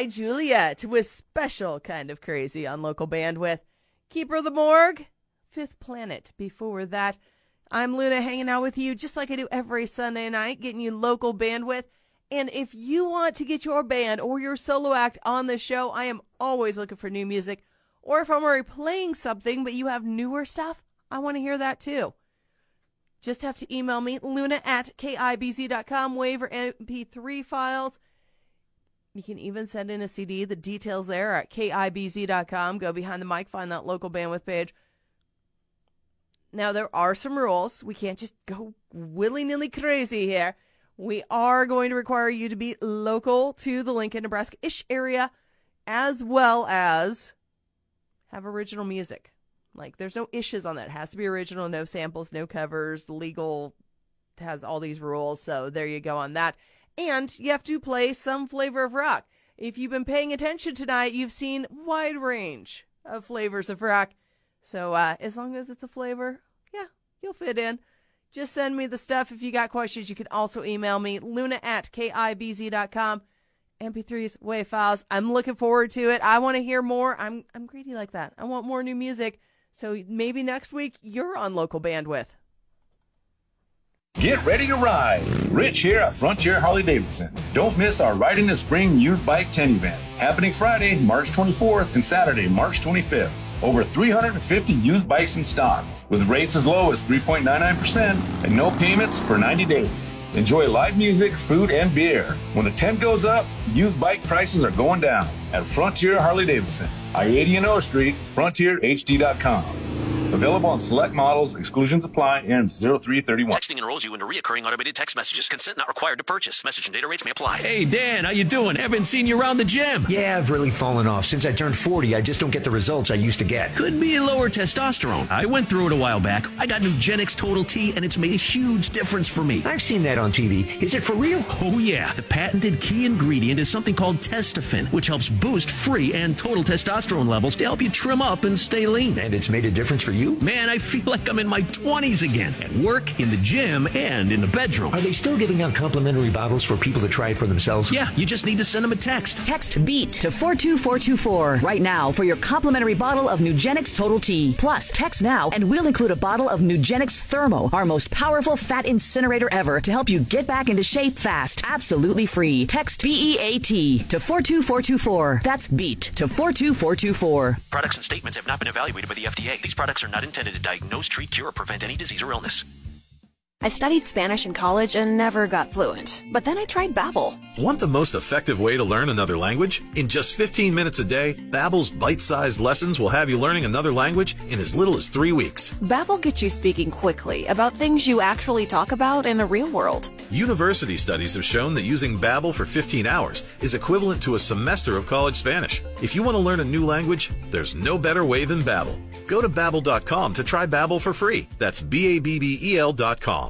My Juliet with special kind of crazy on local bandwidth. Keeper of the Morgue, Fifth Planet. Before that, I'm Luna hanging out with you just like I do every Sunday night, getting you local bandwidth. And if you want to get your band or your solo act on the show, I am always looking for new music. Or if I'm already playing something but you have newer stuff, I want to hear that too. Just have to email me, luna at kibz.com, wave or MP3 files. You can even send in a CD. The details there are at kibz.com. Go behind the mic, find that local bandwidth page. Now, there are some rules. We can't just go willy nilly crazy here. We are going to require you to be local to the Lincoln, Nebraska ish area, as well as have original music. Like, there's no issues on that. It has to be original, no samples, no covers. Legal has all these rules. So, there you go on that. And you have to play some flavor of rock. If you've been paying attention tonight, you've seen wide range of flavors of rock. So uh, as long as it's a flavor, yeah, you'll fit in. Just send me the stuff if you got questions. You can also email me, luna at kibz.com. MP3s, WAV files. I'm looking forward to it. I want to hear more. I'm I'm greedy like that. I want more new music. So maybe next week you're on local bandwidth. Get ready to ride. Rich here at Frontier Harley Davidson. Don't miss our Riding the Spring Used Bike Tent event happening Friday, March 24th and Saturday, March 25th. Over 350 used bikes in stock with rates as low as 3.99% and no payments for 90 days. Enjoy live music, food, and beer. When the tent goes up, used bike prices are going down at Frontier Harley Davidson, I-80 and O Street, frontierhd.com. Available on select models, exclusions apply, and 0331. Texting enrolls you into reoccurring automated text messages. Consent not required to purchase. Message and data rates may apply. Hey, Dan, how you doing? Haven't seen you around the gym. Yeah, I've really fallen off. Since I turned 40, I just don't get the results I used to get. Could be lower testosterone. I went through it a while back. I got Nugenix Total T, and it's made a huge difference for me. I've seen that on TV. Is it for real? Oh, yeah. The patented key ingredient is something called Testofen, which helps boost free and total testosterone levels to help you trim up and stay lean. And it's made a difference for you? Man, I feel like I'm in my 20s again. At work, in the gym, and in the bedroom. Are they still giving out complimentary bottles for people to try it for themselves? Yeah, you just need to send them a text. Text BEAT to 42424 right now for your complimentary bottle of Nugenix Total T. Plus, text now and we'll include a bottle of Nugenix Thermo, our most powerful fat incinerator ever to help you get back into shape fast. Absolutely free. Text BEAT to 42424. That's BEAT to 42424. Products and statements have not been evaluated by the FDA. These products are not intended to diagnose, treat, cure, or prevent any disease or illness. I studied Spanish in college and never got fluent. But then I tried Babbel. Want the most effective way to learn another language? In just 15 minutes a day, Babbel's bite-sized lessons will have you learning another language in as little as 3 weeks. Babbel gets you speaking quickly about things you actually talk about in the real world. University studies have shown that using Babbel for 15 hours is equivalent to a semester of college Spanish. If you want to learn a new language, there's no better way than Babbel. Go to babbel.com to try Babbel for free. That's B A B B E L.com.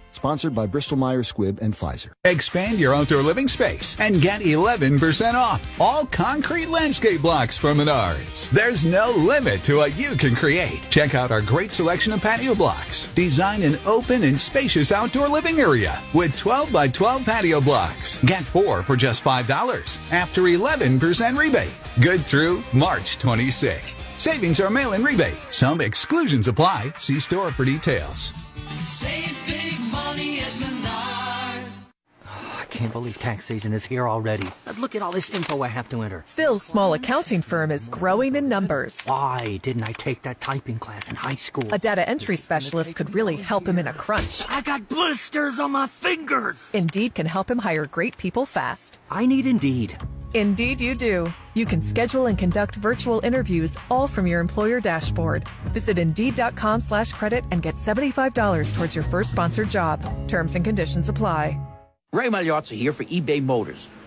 Sponsored by Bristol Myers Squibb and Pfizer. Expand your outdoor living space and get 11% off all concrete landscape blocks from Menards. There's no limit to what you can create. Check out our great selection of patio blocks. Design an open and spacious outdoor living area with 12 by 12 patio blocks. Get four for just $5 after 11% rebate. Good through March 26th. Savings are mail-in rebate. Some exclusions apply. See store for details. Save big money at Menards. Oh, I can't believe tax season is here already. Look at all this info I have to enter. Phil's small accounting firm is growing in numbers. Why didn't I take that typing class in high school? A data entry specialist could really help him in a crunch. I got blisters on my fingers. Indeed can help him hire great people fast. I need Indeed. Indeed, you do. You can schedule and conduct virtual interviews all from your employer dashboard. Visit Indeed.com slash credit and get $75 towards your first sponsored job. Terms and conditions apply. Ray Magliozzi here for eBay Motors.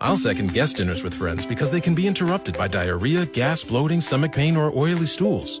I'll second guest dinners with friends because they can be interrupted by diarrhea, gas, bloating, stomach pain, or oily stools.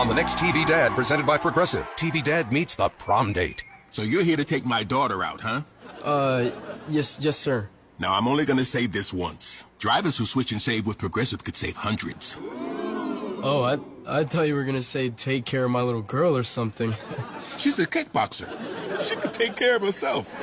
On the next TV Dad, presented by Progressive, TV Dad meets the prom date. So you're here to take my daughter out, huh? Uh, yes, yes, sir. Now I'm only gonna say this once. Drivers who switch and save with Progressive could save hundreds. Oh, I I thought you were gonna say take care of my little girl or something. She's a kickboxer. She could take care of herself.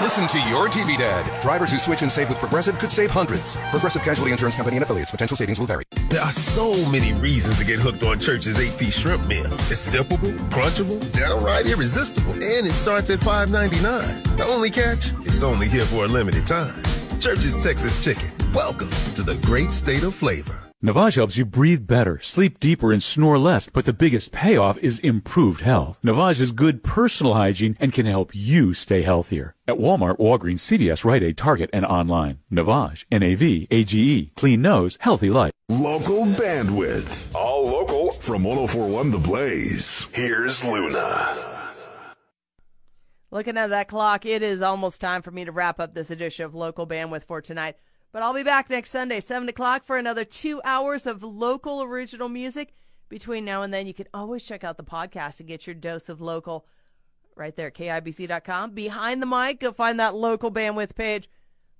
Listen to your TV Dad. Drivers who switch and save with Progressive could save hundreds. Progressive Casualty Insurance Company and affiliates. Potential savings will vary. There are so many reasons to get hooked on Church's 8-piece shrimp meal. It's dippable, crunchable, downright irresistible, and it starts at $5.99. The only catch? It's only here for a limited time. Church's Texas Chicken. Welcome to the great state of flavor. Navage helps you breathe better, sleep deeper, and snore less, but the biggest payoff is improved health. Navage is good personal hygiene and can help you stay healthier. At Walmart, Walgreens, CVS, Rite Aid, Target, and online. Navage, N-A-V-A-G-E, E. clean nose, healthy life. Local bandwidth. All local from 1041 The Blaze. Here's Luna. Looking at that clock, it is almost time for me to wrap up this edition of Local Bandwidth for tonight. But I'll be back next Sunday, 7 o'clock, for another two hours of local original music. Between now and then, you can always check out the podcast and get your dose of local right there, KIBZ.com. Behind the mic, go find that local bandwidth page.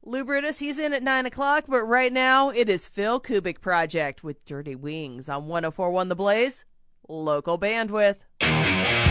Lou Brutus, he's in at 9 o'clock, but right now it is Phil Kubik Project with Dirty Wings on 1041 The Blaze, local bandwidth.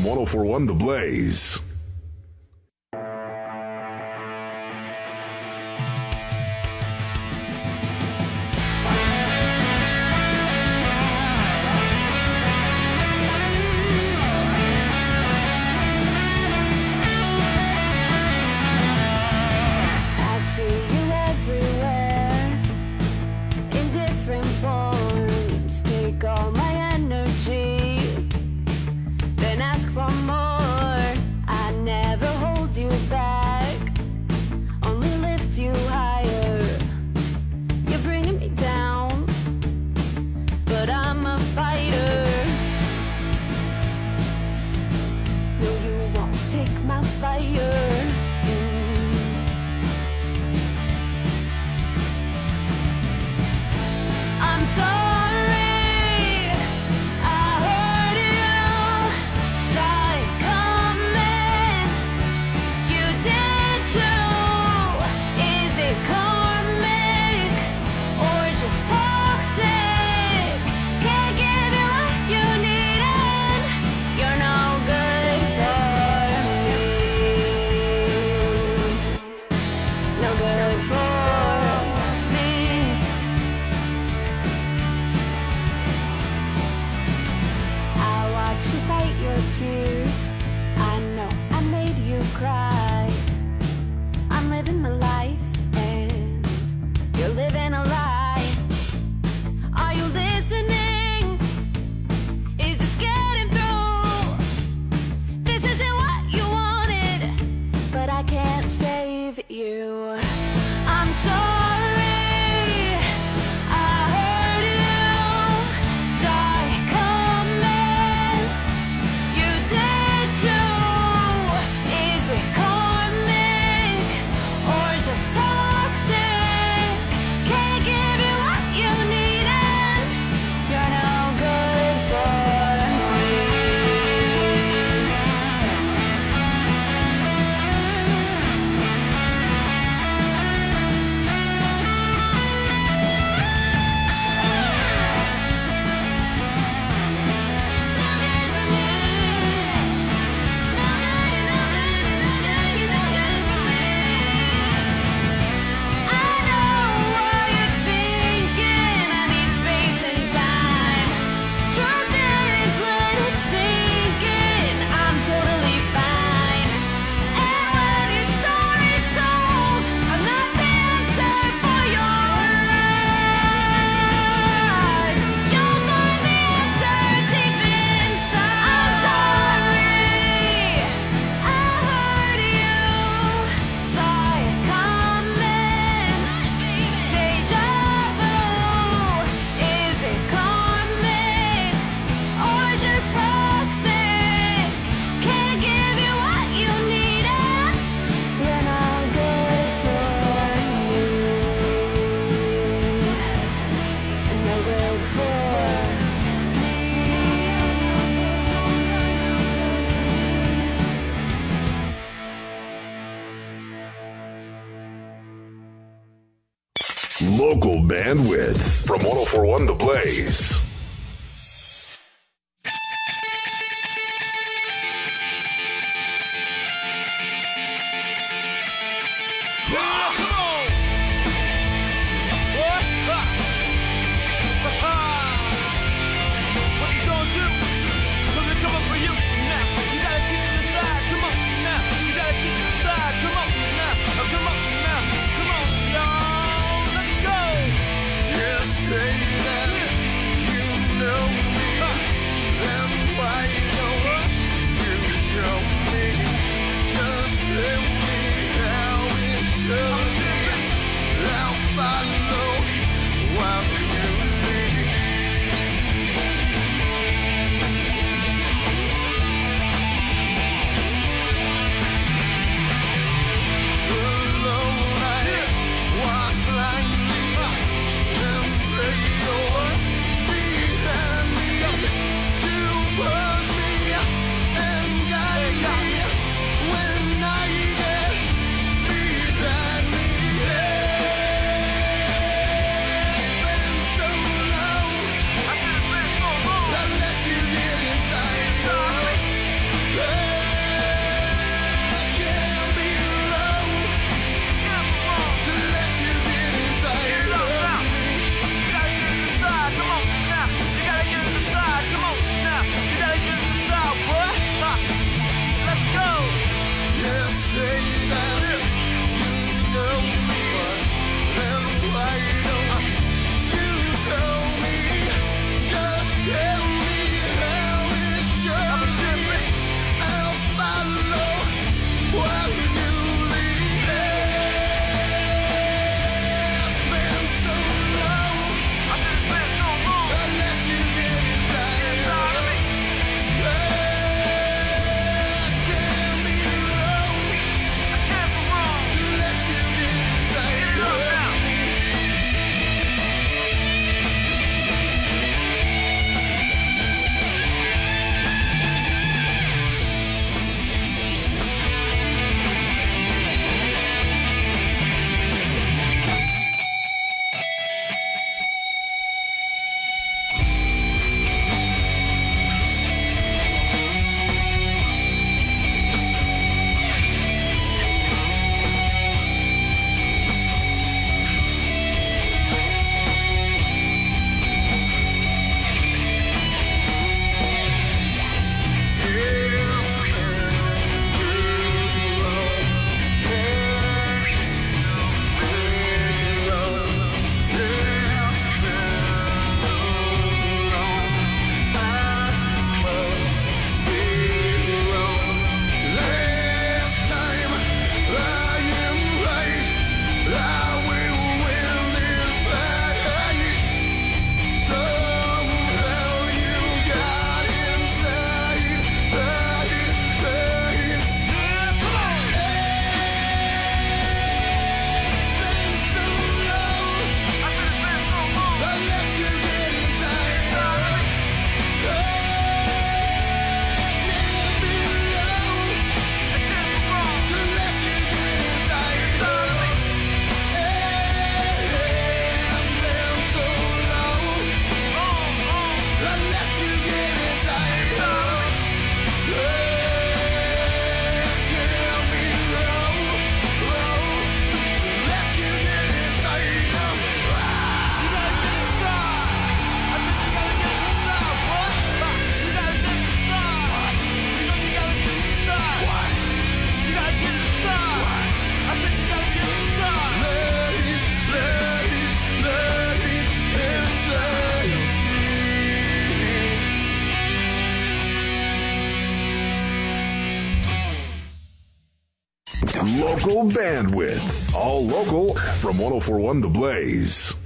From 1041 The Blaze. From 1041 The Blaze. Bandwidth. All local from 1041 The Blaze.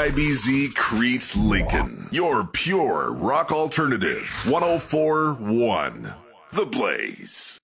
KIBZ Crete Lincoln, your pure rock alternative. 1041 The Blaze.